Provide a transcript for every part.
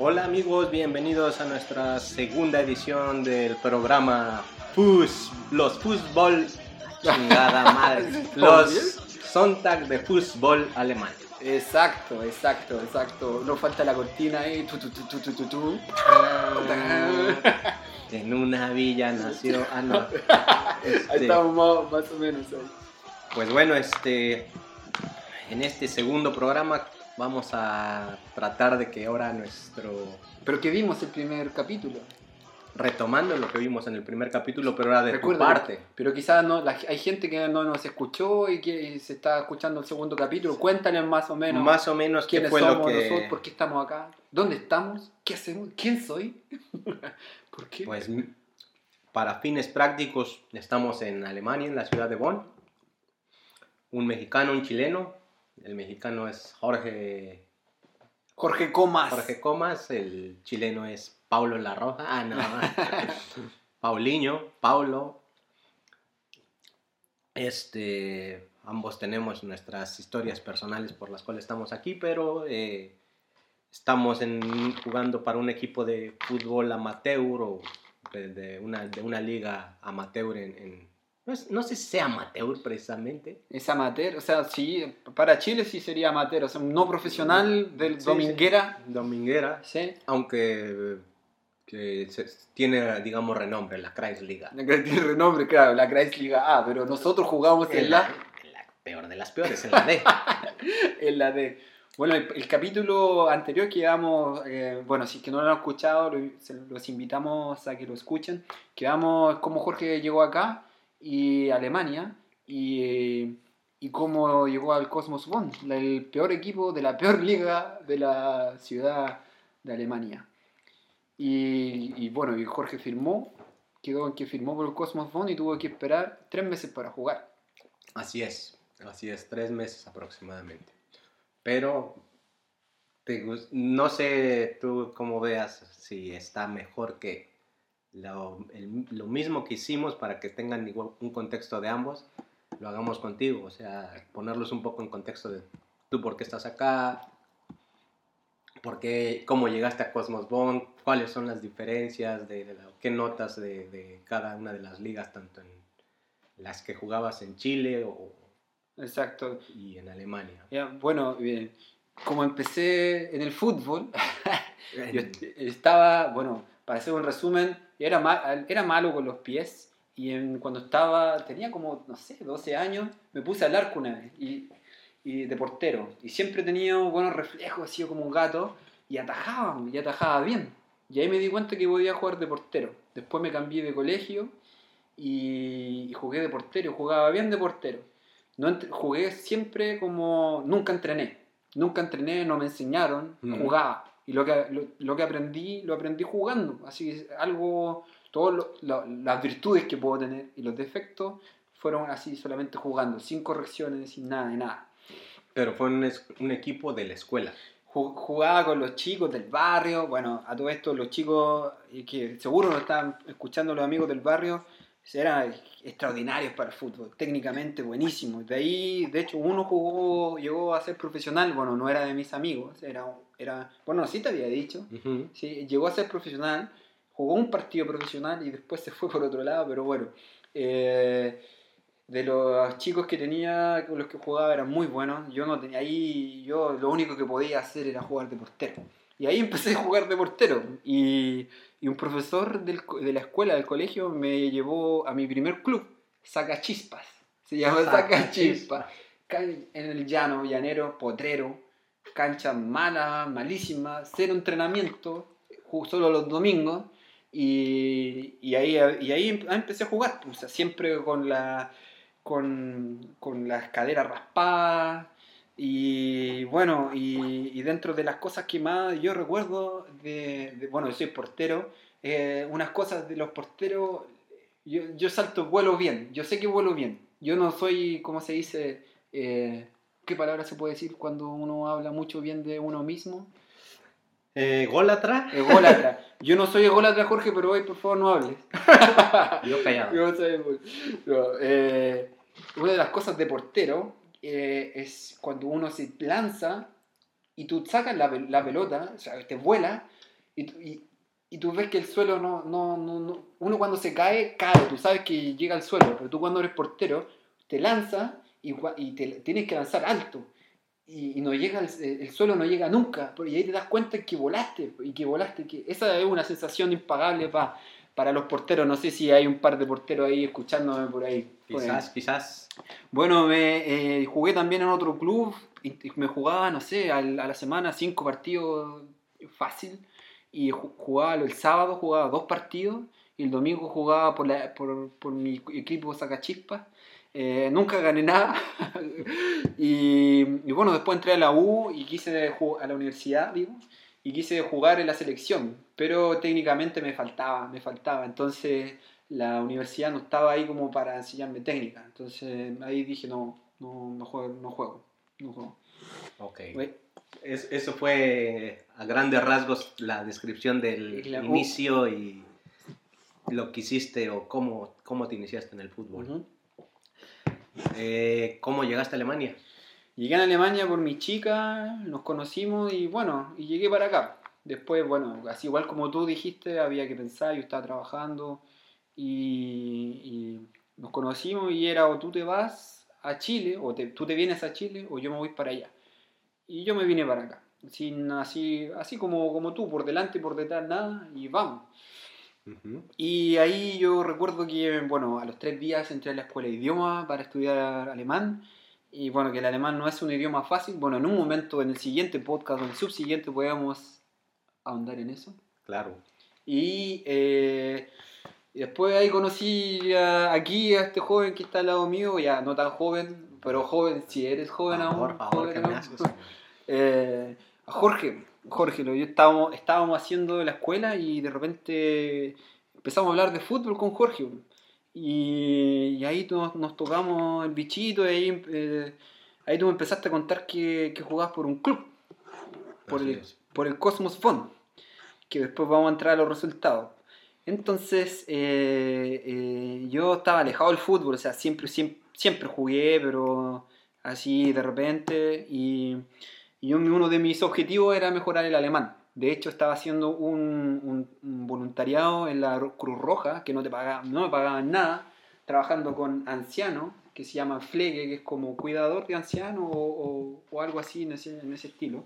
Hola amigos, bienvenidos a nuestra segunda edición del programa Fus, los fútbol, chingada madre, los Sonntag de fútbol alemán. Exacto, exacto, exacto. No falta la cortina ahí. Tu, tu, tu, tu, tu, tu, tu. En una villa nació. Ah, no. Ahí Este, estamos más, más o menos ahí. Pues bueno, este, en este segundo programa vamos a tratar de que ahora nuestro, Pero que vimos el primer capítulo. retomando lo que vimos en el primer capítulo, pero ahora de Recuerda, tu parte. Pero quizás no, la- hay gente que no nos escuchó y que se está escuchando el segundo capítulo. Cuéntales más o menos Más o menos quiénes fue somos lo que... nosotros, por qué estamos acá, dónde estamos, qué hacemos, quién soy. ¿Por qué? Pues para fines prácticos estamos en Alemania, en la ciudad de Bonn. Un mexicano, un chileno. El mexicano es Jorge, Jorge Comas. Jorge Comas, el chileno es Paulo La Roja. Ah, no. Paulinho, Paulo. Este, ambos tenemos nuestras historias personales por las cuales estamos aquí, pero eh, estamos en, jugando para un equipo de fútbol amateur o de, de una, de una liga amateur en... en- no, es- no sé si sea amateur precisamente. Es amateur, o sea, sí, para Chile sí sería amateur, o sea, un no profesional del Sí, dominguera. Dominguera, Sí. aunque que tiene, digamos, renombre, la Kreisliga. Tiene renombre, claro, la Kreisliga A, pero nosotros jugamos en la, en la peor de las peores, en la D. en la D. Bueno, el, el capítulo anterior que quedamos, eh, bueno, si es que no lo han escuchado, los invitamos a que lo escuchen. Quedamos cómo Jorge llegó acá y Alemania y, y cómo llegó al Cosmos Bonn, el peor equipo de la peor liga de la ciudad de Alemania. Y, y bueno, y Jorge firmó, quedó en que firmó por el Cosmos Bonn y tuvo que esperar tres meses para jugar. Así es, así es, tres meses aproximadamente. Pero te no sé tú cómo veas si está mejor que lo, el- lo mismo que hicimos para que tengan igual un contexto de ambos, lo hagamos contigo, o sea, ponerlos un poco en contexto de tú por qué estás acá, por qué, cómo llegaste a Cosmos Bond, cuáles son las diferencias, de, de la- qué notas de, de cada una de las ligas, tanto en las que jugabas en Chile o, Exacto. y en Alemania. Ya, bueno, bien. Como empecé en el fútbol, yo est- estaba, bueno, para hacer un resumen, era, era malo con los pies y en- cuando estaba, tenía como, no sé, 12 años, me puse al arco una vez y, y de portero. Y siempre tenía buenos reflejos, así como un gato, y atajaba, y atajaba bien. Y ahí me di cuenta que podía jugar de portero. Después me cambié de colegio y, y jugué de portero, jugaba bien de portero. No jugué siempre como, nunca entrené. Nunca entrené, no me enseñaron, jugaba. Y lo que, lo, lo que aprendí, lo aprendí jugando. Así que algo, todas las virtudes que puedo tener y los defectos fueron así solamente jugando, sin correcciones, sin nada de nada. Pero fue un, equipo de la escuela. Ju- Jugaba con los chicos del barrio, bueno, a todo esto los chicos que seguro nos están escuchando los amigos del barrio, eran extraordinarios para el fútbol, técnicamente buenísimos. De ahí, de hecho, uno jugó, llegó a ser profesional, bueno, no era de mis amigos, era, era bueno, sí te había dicho. Sí, llegó a ser profesional, jugó un partido profesional y después se fue por otro lado, pero bueno. eh, de los chicos que tenía, con los que jugaba eran muy buenos. Yo no tenía ahí, yo lo único que podía hacer era jugar de portero. Y ahí empecé a jugar de portero. Y, y un profesor del de la escuela, del colegio, me llevó a mi primer club, Saca Chispas. Se llama Saca Chispas. Can- En el llano, llanero, potrero, cancha mala, malísima, cero entrenamiento, solo los domingos. Y, y ahí, y ahí em- empecé a jugar, pues, o sea, siempre con la con, con las caderas raspadas. Y bueno, y, y dentro de las cosas que más yo recuerdo, de, de- bueno, yo soy portero, eh, unas cosas de los porteros, yo, yo salto, vuelo bien, yo sé que vuelo bien. Yo no soy, ¿cómo se dice? Eh, ¿Qué palabra se puede decir cuando uno habla mucho bien de uno mismo? Eh, ¿Gólatra? Ególatra. Yo no soy ególatra, Jorge, pero hoy por favor no hables. Yo callado. Yo soy- no, eh, una de las cosas de portero eh, es cuando uno se lanza y tú sacas la, la pelota, o sea, te vuela y, y, y tú ves que el suelo no, no, no, no- Uno cuando se cae, cae, tú sabes que llega al suelo, pero tú cuando eres portero, te lanzas y, y te, tienes que lanzar alto. Y, no llega el, el suelo no llega nunca. Y ahí te das cuenta que volaste, y que volaste. Que esa es una sensación impagable pa- para los porteros. No sé si hay un par de porteros ahí escuchándome por ahí. por ahí. Quizás, quizás. Bueno, me eh, jugué también en otro club y me jugaba, no sé, a la semana cinco partidos fácil. Y ju- jugaba el sábado, jugaba dos partidos y el domingo jugaba por, la- por, por mi equipo Sacachispas. Eh, nunca gané nada. y, y bueno, después entré a la U y quise ju- a la universidad, digo, y quise jugar en la selección, pero técnicamente me faltaba, me faltaba. Entonces la universidad no estaba ahí como para enseñarme técnica. Entonces ahí dije, no, no, no juego, no juego. No juego. Ok. Es- eso fue a grandes rasgos la descripción del la- inicio y lo que hiciste o cómo, cómo te iniciaste en el fútbol. ujú. Eh, ¿Cómo llegaste a Alemania? Llegué a Alemania por mi chica, nos conocimos y bueno, y llegué para acá. Después, bueno, así igual como tú dijiste, había que pensar, yo estaba trabajando y, y nos conocimos y era o tú te vas a Chile, o te- tú te vienes a Chile, o yo me voy para allá. Y yo me vine para acá, sin así, así como, como tú, por delante y por detrás nada, y vamos. Y ahí yo recuerdo que, bueno, a los tres días entré a la escuela de idioma para estudiar alemán. Y bueno, que el alemán no es un idioma fácil. Bueno, en un momento, en el siguiente podcast o el subsiguiente, podemos ahondar en eso. Claro. Y, eh, después ahí conocí a- aquí a este joven que está al lado mío, ya no tan joven, pero joven, si eres joven aún. favor, joven. Eh, a Jorge, Jorge, yo estábamos, estábamos haciendo la escuela y de repente empezamos a hablar de fútbol con Jorge. Y, y ahí nos, nos tocamos el bichito y ahí, eh, ahí tú me empezaste a contar que, que jugabas por un club, por el, por el Cosmos Fund, que después vamos a entrar a los resultados. Entonces, eh, eh, yo estaba alejado del fútbol, o sea, siempre, siempre, siempre jugué, pero así de repente. Y, y uno de mis objetivos era mejorar el alemán. De hecho, estaba haciendo un, un- un voluntariado en la Cruz Roja, que no, te pagaba, no me pagaban nada, trabajando con ancianos, que se llama Pflege, que es como cuidador de ancianos o, o- o algo así en ese, en ese estilo.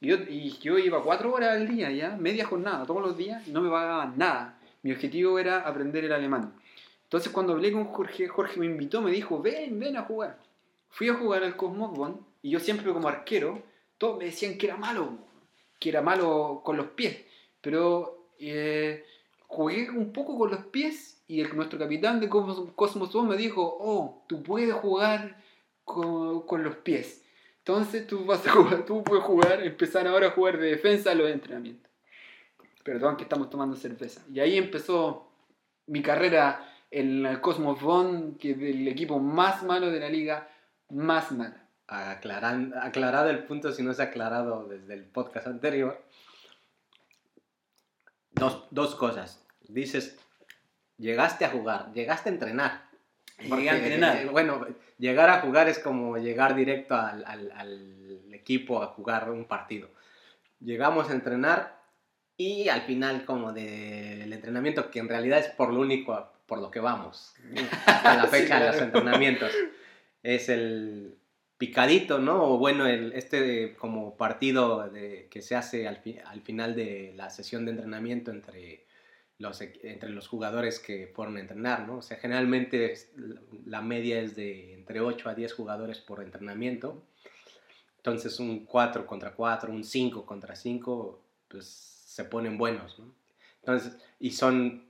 Y yo, y yo iba cuatro horas al día ya, media jornada, todos los días, y no me pagaban nada. Mi objetivo era aprender el alemán. Entonces cuando hablé con Jorge, Jorge me invitó, me dijo, ven, ven a jugar. Fui a jugar al Cosmos Bond, y yo siempre como arquero, todos me decían que era malo, que era malo con los pies. Pero eh, jugué un poco con los pies, y el, nuestro capitán de Cosmos, Cosmos me dijo, oh, tú puedes jugar con, con los pies. Entonces tú vas a jugar, tú puedes jugar, empezar ahora a jugar de defensa a los entrenamientos. Perdón que estamos tomando cerveza. Y ahí empezó mi carrera en el Cosmos Bond, que es el equipo más malo de la liga, más mala. Aclaran- aclarado el punto, si no se ha aclarado desde el podcast anterior. Dos, dos cosas. Dices, llegaste a jugar, llegaste a entrenar. Llegué a entrenar. eh, bueno, llegar a jugar es como llegar directo al, al- al equipo a jugar un partido. Llegamos a entrenar y al final como del entrenamiento, que en realidad es por lo único, por lo que vamos. Hasta la Sí, fecha de los entrenamientos. Es el picadito, ¿no? O bueno, el, este como partido de, que se hace al, fi- al final de la sesión de entrenamiento entre los, entre los jugadores que fueron a entrenar, ¿no? O sea, generalmente la media es de entre 8 a 10 jugadores por entrenamiento. Entonces un 4 contra 4, un 5 contra 5, pues se ponen buenos, ¿no? Entonces, y son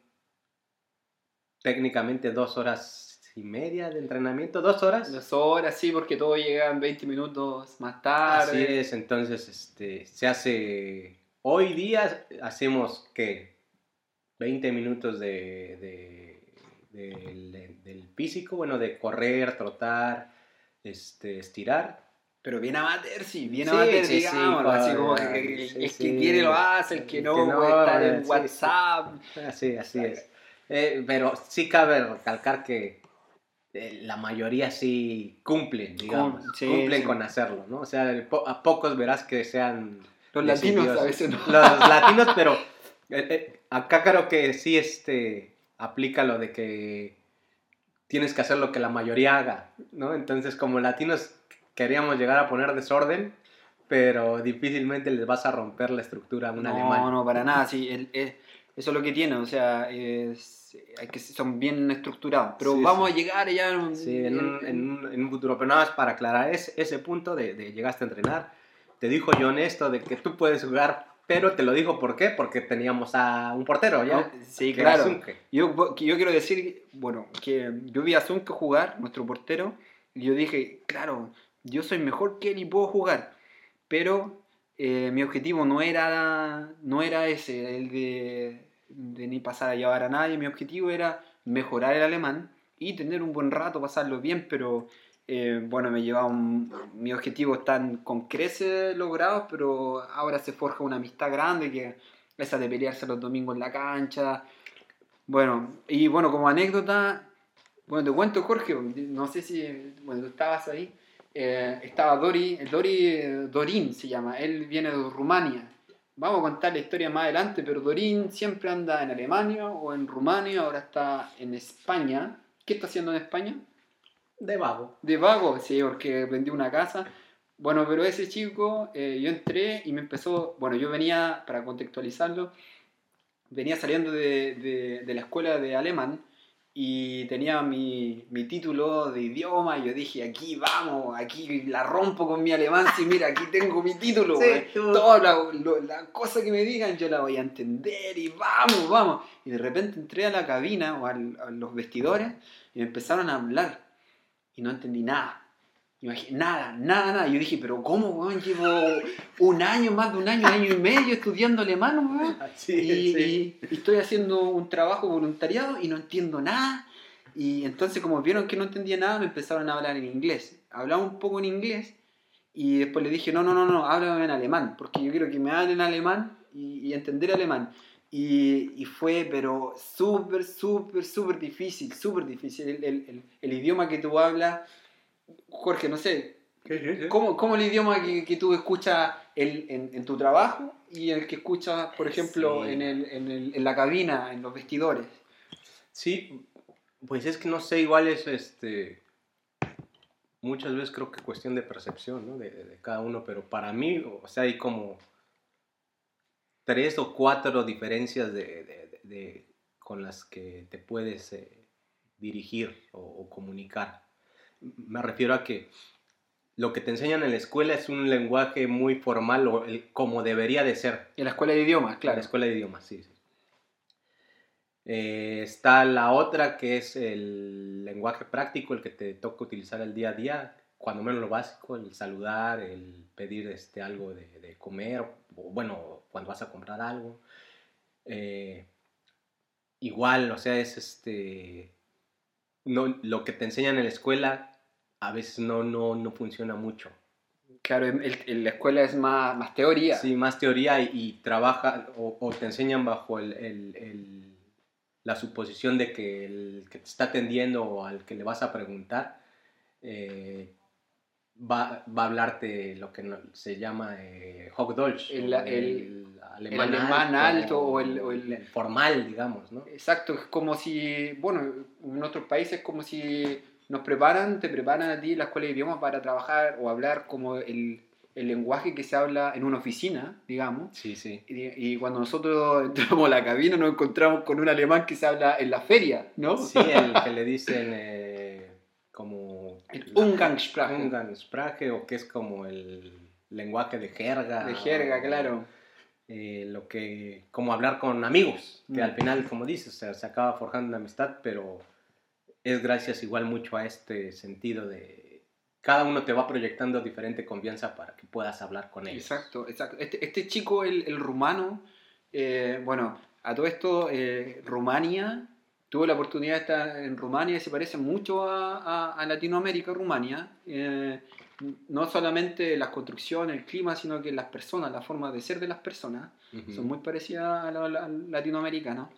técnicamente dos horas y media de entrenamiento, dos horas. Dos horas, sí, porque todos llegan 20 minutos más tarde. Así es, entonces este, se hace, hoy día hacemos que 20 minutos de, de- del- del físico, bueno, de correr, trotar, este, estirar. Pero bien amateur, sí, bien Sí, amateur, sí, sí, digamos. así como para- que el, sí, el sí. que quiere lo hace, el que no, que no, estar en sí, sí. WhatsApp. Así, así es. Eh, pero sí cabe recalcar que eh, la mayoría sí cumplen, digamos, sí, cumplen sí. con hacerlo, ¿no? O sea, po- a pocos verás que sean Los latinos a veces no. Los latinos, pero eh, eh, acá creo que sí este, aplica lo de que tienes que hacer lo que la mayoría haga, ¿no? Entonces, como latinos queríamos llegar a poner desorden, pero difícilmente les vas a romper la estructura a un no, alemán. no, para nada. Sí, el- es- eso es lo que tiene. O sea, es- hay que, son bien estructurados. Pero Sí, vamos sí. a llegar ya en, Sí, en un, en un- en un futuro. Pero nada más para aclarar ese, ese punto de, de llegaste a entrenar. Te dijo John esto de que tú puedes jugar, pero te lo dijo ¿por qué? Porque teníamos a un portero, ¿ya? Sí, Que era claro. Yo, yo quiero decir, bueno, que yo vi a Zunke jugar, nuestro portero, y yo dije, claro, yo soy mejor que él y puedo jugar, pero eh, mi objetivo no era, no era ese, el de, de ni pasar a llevar a nadie, mi objetivo era mejorar el alemán y tener un buen rato, pasarlo bien, pero eh, bueno, me llevaba un, mi objetivo están con creces logrados, pero ahora se forja una amistad grande que esa de pelearse los domingos en la cancha, bueno, y bueno, como anécdota, bueno, te cuento, Jorge, no sé si, bueno, tú estabas ahí, eh, estaba Dori, Dori, eh, Dorín se llama, él viene de Rumania. Vamos a contar la historia más adelante, pero Dorín siempre anda en Alemania o en Rumania, ahora está en España. ¿Qué está haciendo en España? De vago. De vago, sí, porque vendió una casa. Bueno, pero ese chico, eh, yo entré y me empezó, bueno, yo venía, para contextualizarlo, venía saliendo de, de- de la escuela de alemán y tenía mi, mi título de idioma y yo dije, aquí vamos, aquí la rompo con mi alemán, sí, mira, aquí tengo mi título. Sí, güey. tú- Toda la, lo- la cosa que me digan yo la voy a entender y vamos, vamos. Y de repente entré a la cabina o al- a los vestidores y me empezaron a hablar y no entendí nada. Nada, nada, nada. Yo dije, pero ¿cómo, weón? Llevo un año, más de un año, año y medio estudiando alemán, weón. Sí, Y, sí. y- y estoy haciendo un trabajo voluntariado y no entiendo nada. Y entonces, como vieron que no entendía nada, me empezaron a hablar en inglés. Hablaba un poco en inglés y después le dije, no, no, no, no, háblame en alemán, porque yo quiero que me hablen alemán y, y entender alemán. Y, y fue, pero súper, súper, súper difícil, súper difícil. El, el- el- el idioma que tú hablas, Jorge, no sé, ¿cómo, cómo el idioma que, que tú escuchas el- en, en tu trabajo y el que escuchas, por ejemplo, Sí. en, el, en, el- en la cabina, en los vestidores? Sí, pues es que no sé, igual es este. Muchas veces creo que cuestión de percepción, ¿no? De, de cada uno, pero para mí, o sea, hay como tres o cuatro diferencias de, de- de- de- con las que te puedes eh, dirigir o, o comunicar. Me refiero a que lo que te enseñan en la escuela es un lenguaje muy formal o el- como debería de ser. En la escuela de idiomas, En claro. la escuela de idiomas, sí. sí. Eh, está la otra que es el lenguaje práctico, el que te toca utilizar el día a día, cuando menos lo básico, el saludar, el pedir este, algo de, de comer, o bueno, cuando vas a comprar algo. Eh, igual, o sea, es este. No, lo que te enseñan en la escuela a veces no, no, no funciona mucho. Claro, en, el- la escuela es más, más teoría. Sí, más teoría y, y trabaja o, o te enseñan bajo el, el- el- la suposición de que el que te está atendiendo o al que le vas a preguntar eh, va, va a hablarte lo que se llama eh, Hochdeutsch, El- o el- alemán alto o el- o el- formal, digamos, ¿no? Exacto, es como si, bueno, en otros países es como si nos preparan, te preparan a ti la escuela de idiomas para trabajar o hablar como el, el lenguaje que se habla en una oficina, digamos. Sí, sí. Y, y cuando nosotros entramos a la cabina nos encontramos con un alemán que se habla en la feria, ¿no? Sí, el que le dicen eh, como... El la- Umgangssprache. Umgangssprache, o que es como el lenguaje de jerga. De jerga, o- claro. eh, lo que como hablar con amigos que Mm. al final como dices o sea, se acaba forjando una amistad pero es gracias igual mucho a este sentido de cada uno te va proyectando diferente confianza para que puedas hablar con ellos Exacto, exacto. Este, este chico, el, el rumano, eh, bueno, a todo esto, eh, Rumania, tuvo la oportunidad de estar en Rumania y se parece mucho a, a- a Latinoamérica, Rumania. Eh, no solamente las construcciones, el clima, sino que las personas, la forma de ser de las personas, Ujú. son muy parecidas a los al latinoamericanos.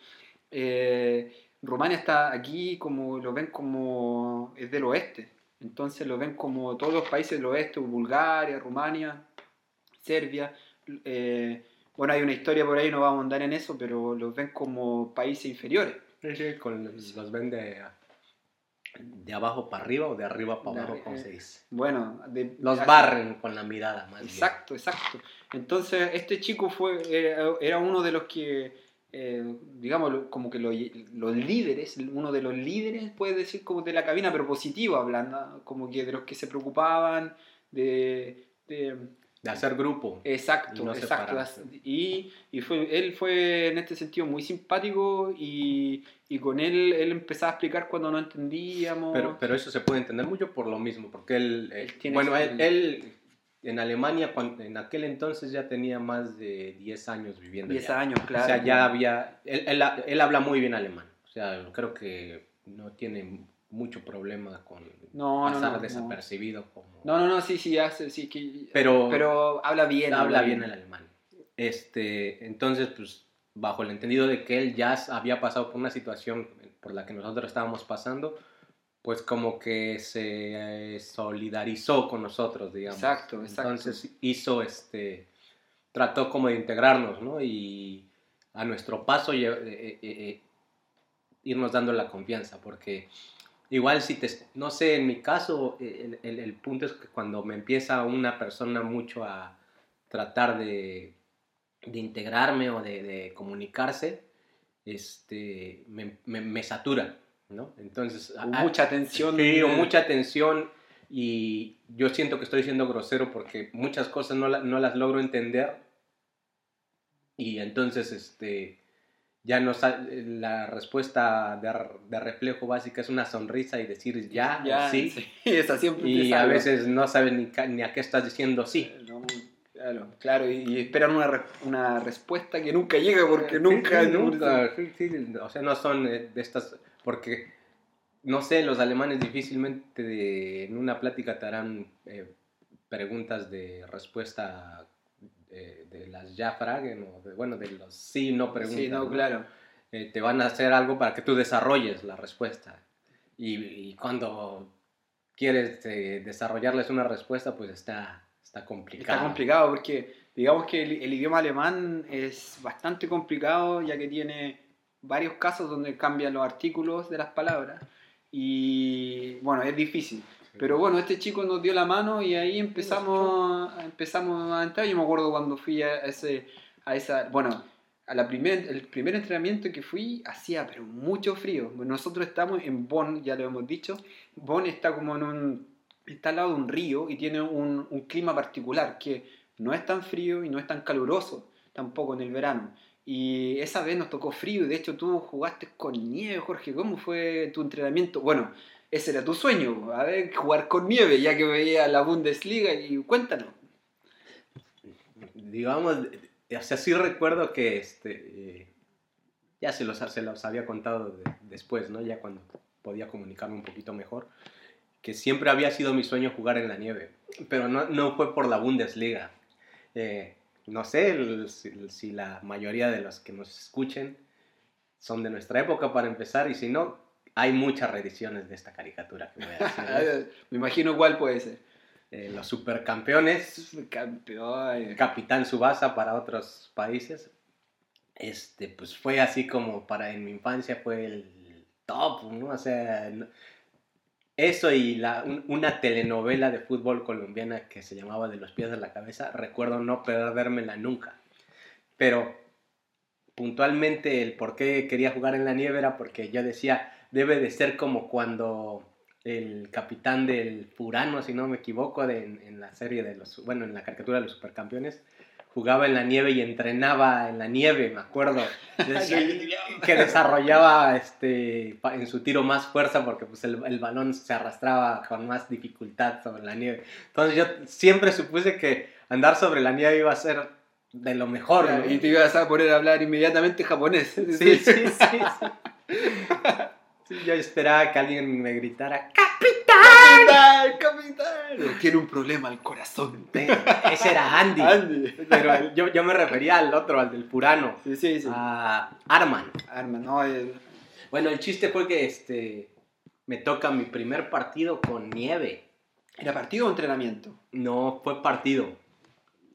Eh, Rumania está aquí como lo ven como es del oeste, entonces lo ven como todos los países del oeste, Bulgaria, Rumania, Serbia, eh, bueno, hay una historia por ahí, no vamos a andar en eso, pero los ven como países inferiores. Sí, con, los ven de, de abajo para arriba o de arriba para abajo, como eh, se dice. Bueno, de- Los barren con la mirada, más bien. Exacto, exacto. Entonces, este chico fue era, era uno de los que, eh, digamos, como que lo- los líderes, uno de los líderes, puedes decir, como de la cabina, pero positivo hablando, como que de los que se preocupaban, de... de- De hacer grupo. exacto, Y no exacto. Y, y fue, él fue en este sentido muy simpático y, y con él él empezaba a explicar cuando no entendíamos. Pero, pero eso se puede entender mucho por lo mismo, porque él, eh, Él tiene bueno, él, él en Alemania, cuando, en aquel entonces ya tenía más de 10 años viviendo 10 allá. años, claro. O sea, ya había, él, él, él habla muy bien alemán, o sea, creo que no tiene mucho problema con No, pasar no, no. desapercibido como... No, no, no, sí, sí, hace, sí, que... Pero, Pero habla bien. habla bien el alemán. Este, entonces, pues, bajo el entendido de que él ya había pasado por una situación por la que nosotros estábamos pasando, pues como que se eh, solidarizó con nosotros, digamos. Exacto, exacto. Entonces hizo, este, trató como de integrarnos, ¿no? Y a nuestro paso eh, eh, eh, irnos dando la confianza, porque igual si te, no sé, en mi caso, el, el- el punto es que cuando me empieza una persona mucho a tratar de, de integrarme o de, de comunicarse, este, me, me- me satura, ¿no? Entonces, a- mucha atención. Sí, o mucha atención y yo siento que estoy siendo grosero porque muchas cosas no, la- no las logro entender y entonces este ya no la respuesta de, de reflejo básica es una sonrisa y decir ya, Ya, o sí, sí. Esa siempre te y a veces no sabes ni, ni a qué estás diciendo sí. No, claro, claro, y, y esperan una, una respuesta que nunca llega porque nunca... Sí, nunca, sí, o sea, no son eh, de estas, porque, no sé, los alemanes difícilmente de- en una plática te harán eh, preguntas de respuesta eh, de las ya o de, bueno, de los sí, no preguntas. Sí, no, ¿no? claro. Eh, te van a hacer algo para que tú desarrolles la respuesta. Y, y cuando quieres eh, desarrollarles una respuesta, pues está, está complicado. Está complicado porque digamos que el, el idioma alemán es bastante complicado ya que tiene varios casos donde cambian los artículos de las palabras y bueno, es difícil. Pero bueno, este chico nos dio la mano y ahí empezamos, empezamos a entrar. Yo me acuerdo cuando fui a ese, a esa, bueno, a la primer, el primer entrenamiento que fui hacía pero mucho frío. Nosotros estamos en Bonn, ya lo hemos dicho. Bonn está como en un, está al lado de un río y tiene un, un clima particular que no es tan frío y no es tan caluroso tampoco en el verano. Y esa vez nos tocó frío y de hecho tú jugaste con nieve, Jorge. ¿Cómo fue tu entrenamiento? Bueno, ese era tu sueño, a ver, jugar con nieve, ya que veía la Bundesliga y cuéntanos. digamos, o sea, sí recuerdo que este, eh, ya se los, se los había contado de- después, ¿no? Ya cuando podía comunicarme un poquito mejor, que siempre había sido mi sueño jugar en la nieve, pero no, no fue por la Bundesliga. Eh, no sé si la mayoría de los que nos escuchen son de nuestra época para empezar, y si no, hay muchas reediciones de esta caricatura que voy a decir. Me imagino cuál puede ser. Eh, los supercampeones, Campeón. Capitán Subasa para otros países. Este, pues fue así como para en mi infancia fue el top, ¿no? O sea, no- eso y la, un- una telenovela de fútbol colombiana que se llamaba De los pies a la cabeza, recuerdo no perdérmela nunca. Pero puntualmente el por qué quería jugar en la nieve era porque yo decía, debe de ser como cuando el capitán del Furano, si no me equivoco, de, en, en la serie de los, bueno, en la caricatura de los supercampeones, jugaba en la nieve y entrenaba en la nieve, me acuerdo. Que desarrollaba este, en su tiro más fuerza porque pues, el, el balón se arrastraba con más dificultad sobre la nieve. Entonces yo siempre supuse que andar sobre la nieve iba a ser de lo mejor. ¿no? Y te ibas a poner a hablar inmediatamente japonés. Sí, sí, sí. sí. Sí, yo esperaba que alguien me gritara, ¡Capitán! ¡Capitán! Tiene un problema al corazón. ese era Andy. Andy. Pero yo, yo me refería al otro, al del Purano, Sí, sí, sí. a Arman. Arma, no, el- Bueno, el chiste fue que este, me toca mi primer partido con nieve. ¿Era partido o entrenamiento? No fue partido.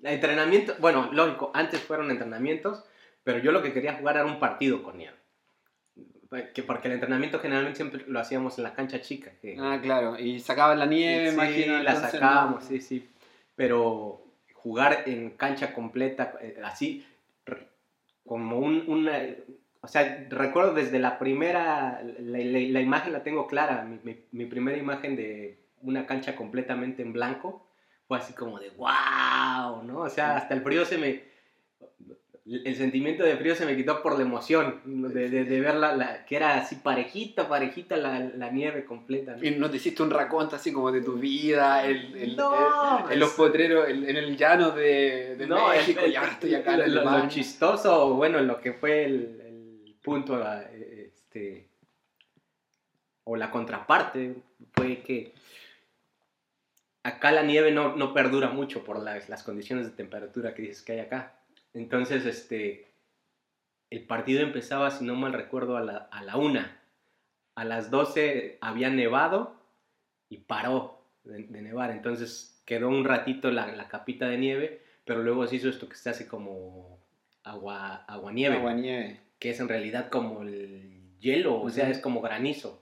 Entrenamiento, bueno, lógico, antes fueron entrenamientos, pero yo lo que quería jugar era un partido con nieve. Que porque el entrenamiento generalmente siempre lo hacíamos en la cancha chica. Que, Ah, claro. Y sacaban la nieve, sí, imagino. la sacábamos, no- sí, sí. Pero jugar en cancha completa, eh, así, como un, una... O sea, recuerdo desde la primera, la, la- la imagen la tengo clara, mi, mi- mi primera imagen de una cancha completamente en blanco fue así como de wow, ¿no? O sea, hasta el frío se me... El sentimiento de frío se me quitó por la emoción de, de, de ver la, la- que era así parejita, parejita la, la nieve completa. ¿no? Y no te hiciste un raconto así como de tu vida, el, el- No, el- en los potreros, en el llano de, de No, México, y ahora estoy acá en lo, lo- chistoso, bueno, lo que fue el, el punto, eh, este, o la contraparte, fue que acá la nieve no, no perdura mucho por las, las condiciones de temperatura que dices que hay acá. Entonces, este, el partido empezaba, si no mal recuerdo, a la, a la una. A las 12 había nevado y paró de, de nevar. Entonces quedó un ratito la, la capita de nieve, pero luego se hizo esto que se hace como agua, agua nieve, Aguanieve. que es en realidad como el hielo, o sea, es como granizo.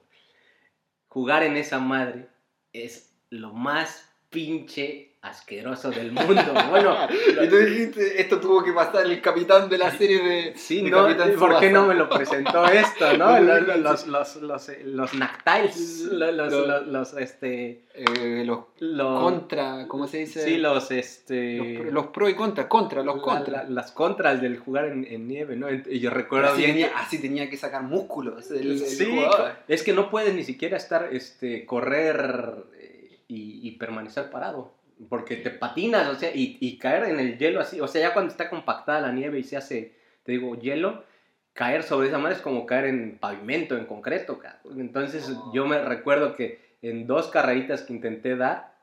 Jugar en esa madre es lo más pinche asqueroso del mundo. Bueno, Y tú dijiste, esto tuvo que pasar el capitán de la serie de, Sí, de no, Capitán ¿por qué no me lo presentó esto, no? Los, los, los, los, eh, los nactiles, los, los, este, Eh, los los, contra, ¿cómo se dice? sí, los, los, este, pro- los pro y contra, contra, los la- contra. la- las contras del jugar en, en nieve, ¿no? Y yo recuerdo así, bien tenía, que- así tenía que sacar músculos el, el sí, jugador. es que no puedes ni siquiera estar, este, correr eh, y, y permanecer parado. Porque te patinas, o sea, y, y caer en el hielo así, o sea, ya cuando está compactada la nieve y se hace, te digo, hielo, caer sobre esa madre es como caer en pavimento, en concreto, cabrón. Entonces yo me recuerdo que en dos carreritas que intenté dar,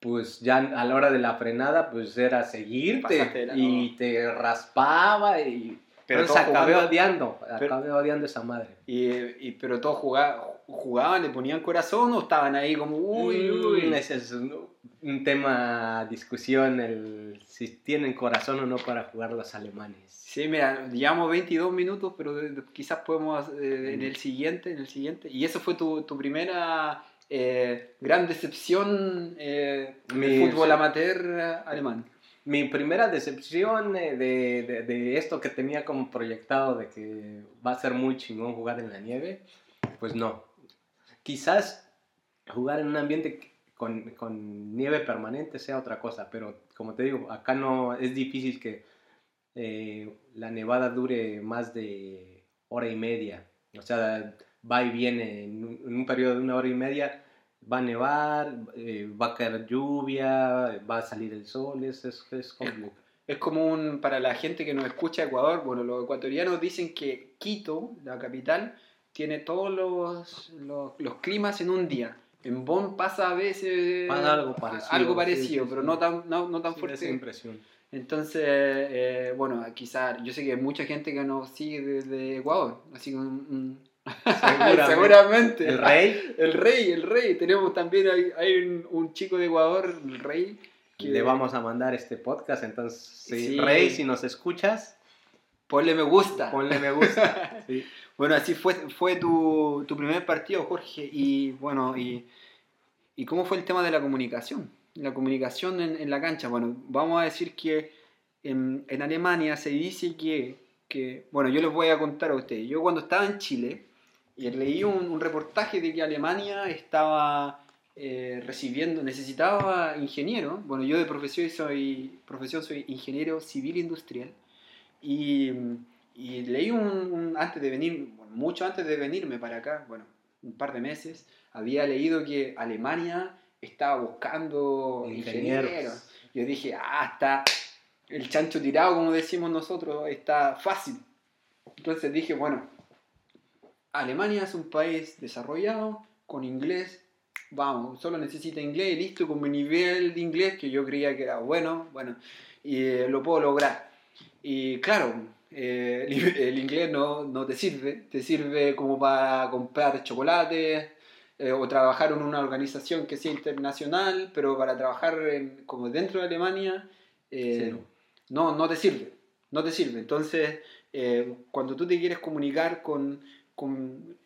pues ya a la hora de la frenada, pues era seguirte y te raspaba y... Pero Entonces todo acabé jugando- odiando, pero- acabé odiando esa madre. Y, y- pero todos jugaban, jugaban, le ponían corazón o estaban ahí como, uy, uy. Mm, Ese es un, un tema discusión, el si tienen corazón o no para jugar los alemanes. Sí, mira, llevamos 22 minutos, pero quizás podemos eh, en el siguiente, en el siguiente. Y eso fue tu, tu primera eh, gran decepción eh, Mi- del fútbol amateur eh, alemán. Mi primera decepción eh, de, de- esto que tenía como proyectado de que va a ser muy chingón jugar en la nieve, pues no. Quizás jugar en un ambiente con, con nieve permanente sea otra cosa, pero como te digo, acá no es difícil que eh, la nevada dure más de hora y media. O sea, va y viene en un, en un periodo de una hora y media. Va a nevar, eh, va a caer lluvia, va a salir el sol, es, es, es como... Es como un, para la gente que nos escucha Ecuador, bueno, los ecuatorianos dicen que Quito, la capital, tiene todos los, los, los climas en un día. En Bonn pasa a veces Pasa algo parecido, algo parecido, sí, pero sí. no tan, no, no tan Sí, fuerte. impresión. Entonces, eh, bueno, quizás yo sé que hay mucha gente que nos sigue desde Ecuador, así que un- un- Seguramente. seguramente. El rey, El rey, el rey. Tenemos también, hay, hay un, un chico de Ecuador, el rey, que le vamos a mandar este podcast, entonces, sí, Sí. rey, si nos escuchas, ponle me gusta. ponle me gusta. Sí. Bueno, así fue, fue tu, tu primer partido, Jorge. Y bueno, y, y cómo fue el tema de la comunicación? La comunicación en, en la cancha. Bueno, vamos a decir que en, en Alemania se dice que, que, bueno, yo les voy a contar a ustedes. Yo cuando estaba en Chile, y leí un, un reportaje de que Alemania estaba eh, recibiendo, necesitaba ingeniero. Bueno, yo de profesión soy, profesión soy ingeniero civil industrial. Y, y leí un, un- antes de venir, mucho antes de venirme para acá, bueno, un par de meses, había leído que Alemania estaba buscando Ingenieros. ingenieros. Yo dije, ah, está el chancho tirado, como decimos nosotros, está fácil. Entonces dije, bueno, Alemania es un país desarrollado, con inglés, vamos, solo necesita inglés y listo, con mi nivel de inglés, que yo creía que era bueno, bueno, y eh, lo puedo lograr. Y claro, eh, el, el inglés no, no te sirve, te sirve como para comprar chocolate eh, o trabajar en una organización que sea internacional, pero para trabajar en- como dentro de Alemania eh, Sí, no. no, no te sirve, no te sirve. Entonces, eh, cuando tú te quieres comunicar con, con,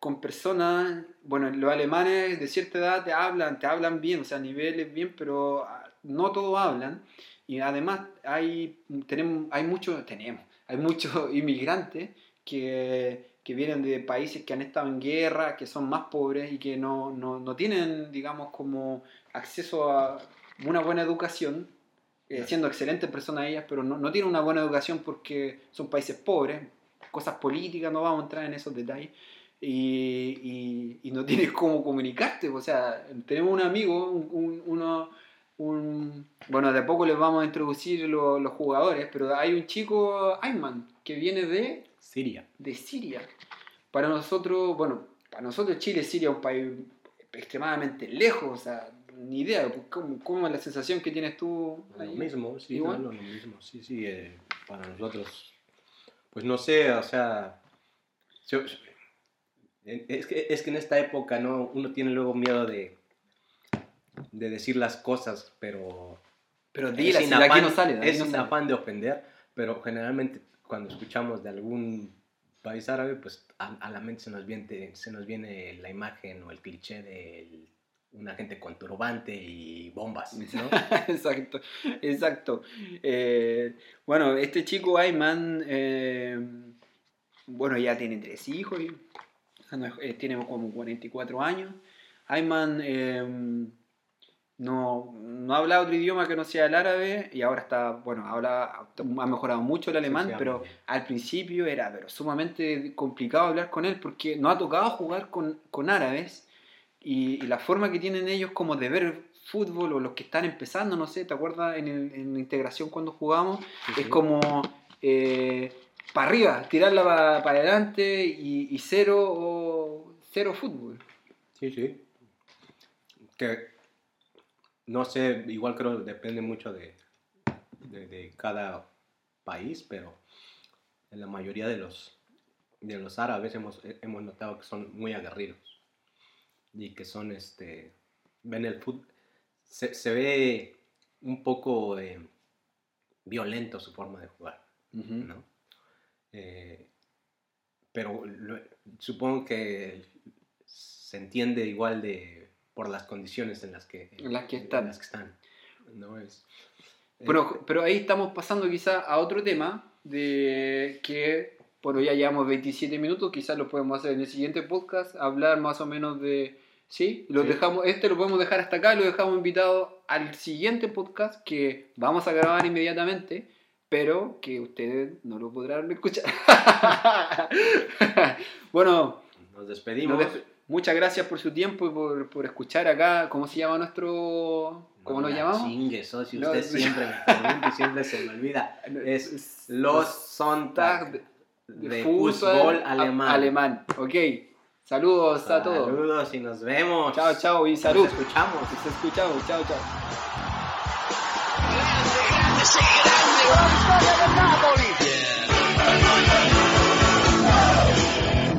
con personas, bueno, los alemanes de cierta edad te hablan, te hablan bien, o sea, a niveles bien, pero ah, no todos hablan. Y además hay, tenemos, hay muchos, tenemos, hay muchos inmigrantes que, que vienen de países que han estado en guerra, que son más pobres y que no, no, no tienen, digamos, como acceso a una buena educación, eh, siendo excelentes personas ellas, pero no, no tienen una buena educación porque son países pobres, cosas políticas, no vamos a entrar en esos detalles. Y, y- y no tienes cómo comunicarte. O sea, tenemos un amigo, un, un- uno, un- bueno, de a poco les vamos a introducir lo- los jugadores, pero hay un chico, Ayman, que viene de, Siria. de Siria. Para nosotros, bueno, para nosotros Chile, Siria es un país extremadamente lejos, o sea, ni idea, ¿cómo, cómo es la sensación que tienes tú? Lo ahí? mismo, sí, no, lo mismo, sí, sí, eh, para nosotros, pues no sé, o sea, yo- es, que, es que en esta época, ¿no? Uno tiene luego miedo de, de decir las cosas, pero Pero es dile, sin de aquí afán- no sale, aquí es no sin sale. afán de ofender, pero generalmente cuando escuchamos de algún país árabe, pues a, a la mente se nos, viene, se nos viene la imagen o el cliché de una gente con turbante y bombas, ¿no? exacto, exacto. Eh, bueno, este chico Ayman, eh, bueno, ya tiene tres hijos, ah, eh, tiene como 44 años. Ayman eh, no, no habla otro idioma que no sea el árabe y ahora está, bueno, habla, ha mejorado mucho el alemán, pero al principio era pero sumamente complicado hablar con él porque no ha tocado jugar con, con árabes y, y la forma que tienen ellos como de ver fútbol o los que están empezando, no sé, ¿te acuerdas en, el- en integración cuando jugamos? Sí, Es como para arriba, tirarla para adelante y, y cero, o- cero fútbol. Sí, sí. Que no sé, igual creo que depende mucho de, de, de cada país, pero en la mayoría de los, de los árabes hemos, hemos notado que son muy aguerridos y que son, este, ven el fútbol, se, se ve un poco eh, violento su forma de jugar. ¿no? Eh, pero lo- supongo que se entiende igual de por las condiciones en las que, En las que están. las que están, ¿no? Es, eh, Pero, pero ahí estamos pasando quizá a otro tema de que, bueno, ya llevamos 27 minutos, quizás lo podemos hacer en el siguiente podcast, hablar más o menos de... Sí, lo Sí. dejamos, este lo podemos dejar hasta acá, lo dejamos invitado al siguiente podcast que vamos a grabar inmediatamente, pero que ustedes no lo podrán escuchar. bueno, nos despedimos. nos despe- muchas gracias por su tiempo y por, por escuchar acá, ¿cómo se llama nuestro... ¿Cómo la llamamos? Chingue, socio, No, usted siempre me pregunta y siempre se me olvida. Es los Sonntag de, de fútbol alemán. alemán. Ok. Saludos a todos. Saludos y nos vemos. Chao, chao y salud. Nos escuchamos. Nos escuchamos. Chao, chao.